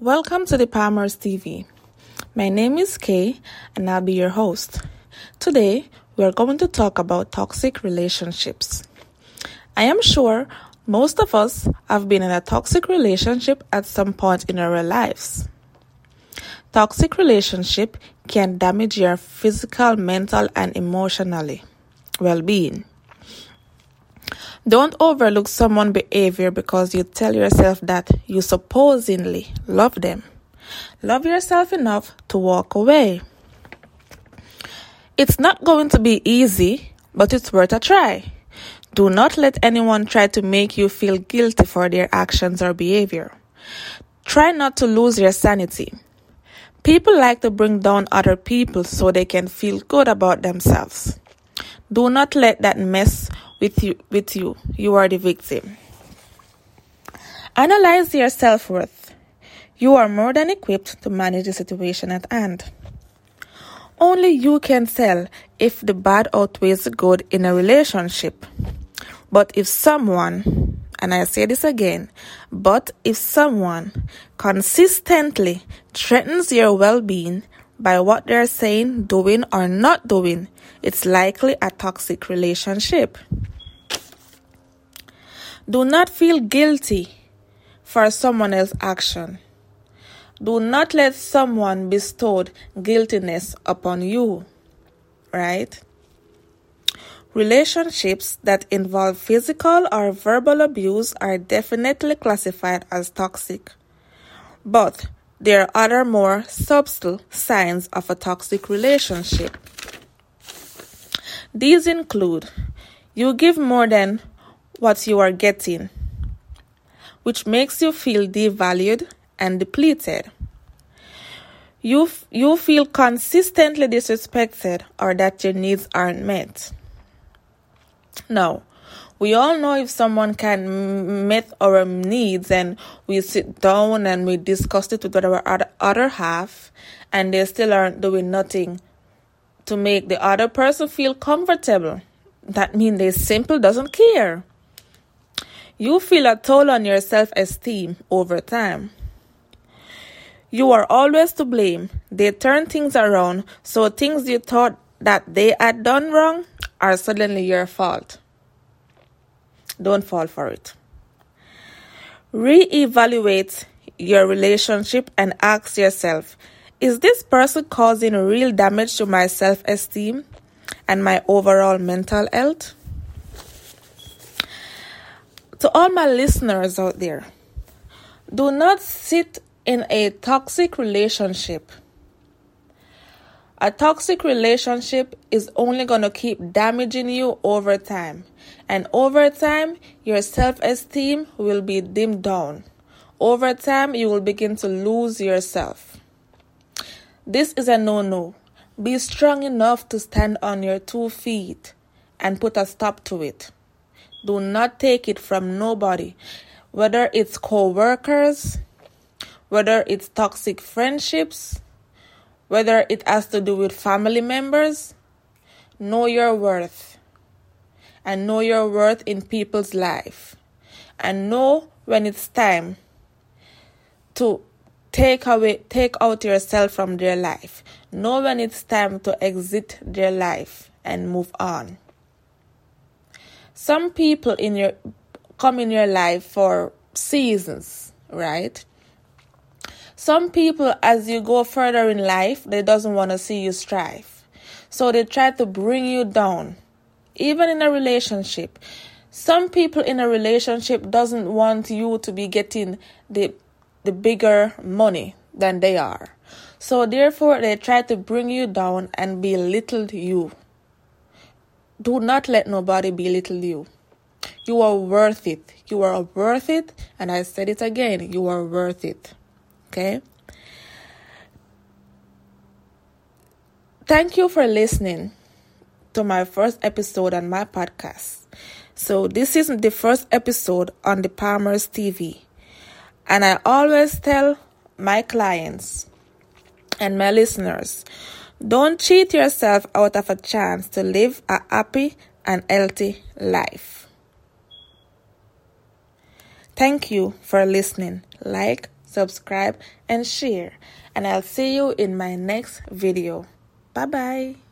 Welcome to the Palmers TV. My name is Kay and I'll be your host. Today, we are going to talk about toxic relationships. I am sure most of us have been in a toxic relationship at some point in our lives. Toxic relationship can damage your physical, mental, and emotionally well-being. Don't overlook someone's behavior because you tell yourself that you supposedly love them. Love yourself enough to walk away. It's not going to be easy, but it's worth a try. Do not let anyone try to make you feel guilty for their actions or behavior. Try not to lose your sanity. People like to bring down other people so they can feel good about themselves. Do not let that mess with you with you. You are the victim. Analyze your self-worth. You are more than equipped to manage the situation at hand. Only you can tell if the bad outweighs the good in a relationship. But if someone, and I say this again, but if someone consistently threatens your well being by what they're saying, doing, or not doing, it's likely a toxic relationship. Do not feel guilty for someone else's action. Do not let someone bestow guiltiness upon you, right? Relationships that involve physical or verbal abuse are definitely classified as toxic. But there are other more subtle signs of a toxic relationship. These include you give more than what you are getting, which makes you feel devalued and depleted. You, f- you feel consistently disrespected or that your needs aren't met. Now, we all know if someone can meet our needs and we sit down and we discuss it with our other, other half and they still aren't doing nothing to make the other person feel comfortable. That means they simply doesn't care. You feel a toll on your self-esteem over time. You are always to blame. They turn things around, so things you thought that they had done wrong are suddenly your fault. Don't fall for it. Reevaluate your relationship and ask yourself Is this person causing real damage to my self esteem and my overall mental health? To all my listeners out there, do not sit in a toxic relationship. A toxic relationship is only going to keep damaging you over time. And over time, your self esteem will be dimmed down. Over time, you will begin to lose yourself. This is a no no. Be strong enough to stand on your two feet and put a stop to it. Do not take it from nobody, whether it's co workers, whether it's toxic friendships, whether it has to do with family members. Know your worth and know your worth in people's life. And know when it's time to take away take out yourself from their life. Know when it's time to exit their life and move on some people in your come in your life for seasons right? Some people as you go further in life they doesn't want to see you strive. So they try to bring you down even in a relationship. Some people in a relationship doesn't want you to be getting the the bigger money than they are. So therefore they try to bring you down and belittle you do not let nobody belittle you. You are worth it. You are worth it. And i said it again you are worth it. Okay? Thank you for listening to my first episode on my podcast. So, this is the first episode on the Palmers TV. And I always tell my clients and my listeners don't cheat yourself out of a chance to live a happy and healthy life. Thank you for listening. Like, subscribe, and share. And I'll see you in my next video. Bye bye.